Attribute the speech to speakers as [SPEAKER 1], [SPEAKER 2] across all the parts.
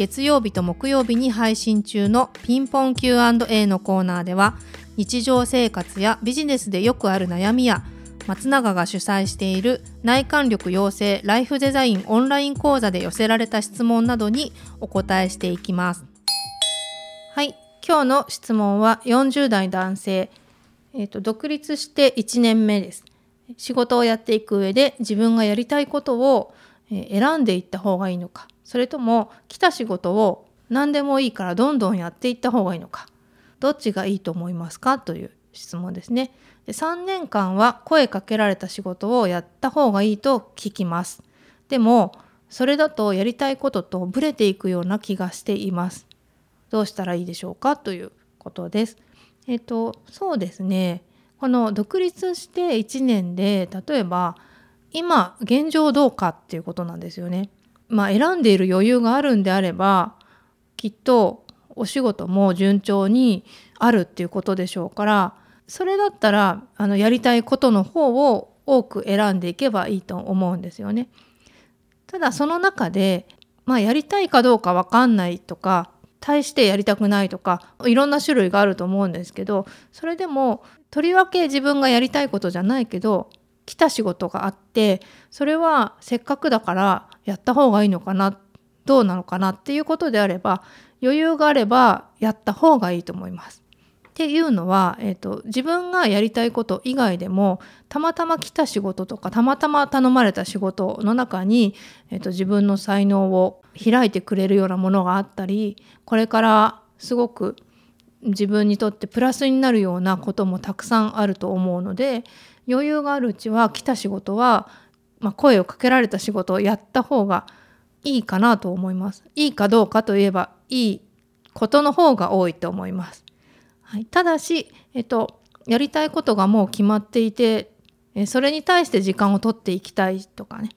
[SPEAKER 1] 月曜日と木曜日に配信中のピンポン Q&A のコーナーでは日常生活やビジネスでよくある悩みや松永が主催している内観力養成ライフデザインオンライン講座で寄せられた質問などにお答えしていきます。はい、今日の質問は40代男性、えーと、独立して1年目です。仕事をやっていく上で自分がやりたいことを選んでいった方がいいのかそれとも来た仕事を何でもいいからどんどんやっていった方がいいのか。どっちがいいと思いますかという質問ですね。で3年間は声かけられた仕事をやった方がいいと聞きます。でもそれだとやりたいこととブレていくような気がしています。どうしたらいいでしょうかということです。えっ、とそうですね。この独立して1年で例えば今現状どうかっていうことなんですよね。まあ、選んでいる余裕があるんであればきっとお仕事も順調にあるっていうことでしょうからそれだったらあのやりたいことの方を多く選んでいけばいいと思うんですよね。ただその中で、まあ、やりたいかどうか分かんないとか対してやりたくないとかいろんな種類があると思うんですけどそれでもとりわけ自分がやりたいことじゃないけど来た仕事があってそれはせっかくだからやった方がいいのかなどうなのかなっていうことであれば余裕があればやった方がいいと思います。っていうのは、えーと、自分がやりたいこと以外でもたまたま来た仕事とかたまたま頼まれた仕事の中に、えーと自分の才能を開いてくれるようなものがあったりこれからすごく自分にとってプラスになるようなこともたくさんあると思うので余裕があるうちは来た仕事は、まあ、声をかけられた仕事をやった方がいいかなと思います。いいかどうかといえばいいことの方が多いと思います。はい、ただし、えっと、やりたいことがもう決まっていてそれに対して時間を取っていきたいとかね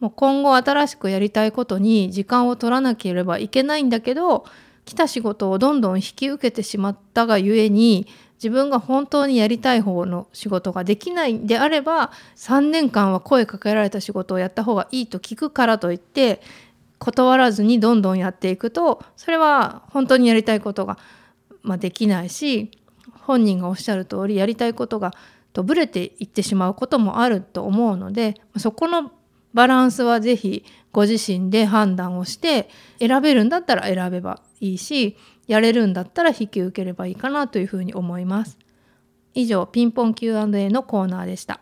[SPEAKER 1] もう今後新しくやりたいことに時間を取らなければいけないんだけど来た仕事をどんどん引き受けてしまったがゆえに自分が本当にやりたい方の仕事ができないんであれば3年間は声かけられた仕事をやった方がいいと聞くからといって断らずにどんどんやっていくとそれは本当にやりたいことが、まあ、できないし本人がおっしゃる通りやりたいことがとぶれていってしまうこともあると思うのでそこのバランスは是非ご自身で判断をして選べるんだったら選べばいいしやれるんだったら引き受ければいいかなというふうに思います。以上ピンポン Q&A のコーナーでした。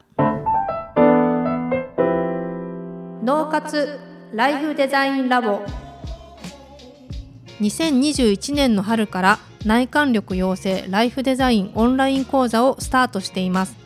[SPEAKER 1] 脳活ライフデザインラボ2021年の春から内観力養成ライフデザインオンライン講座をスタートしています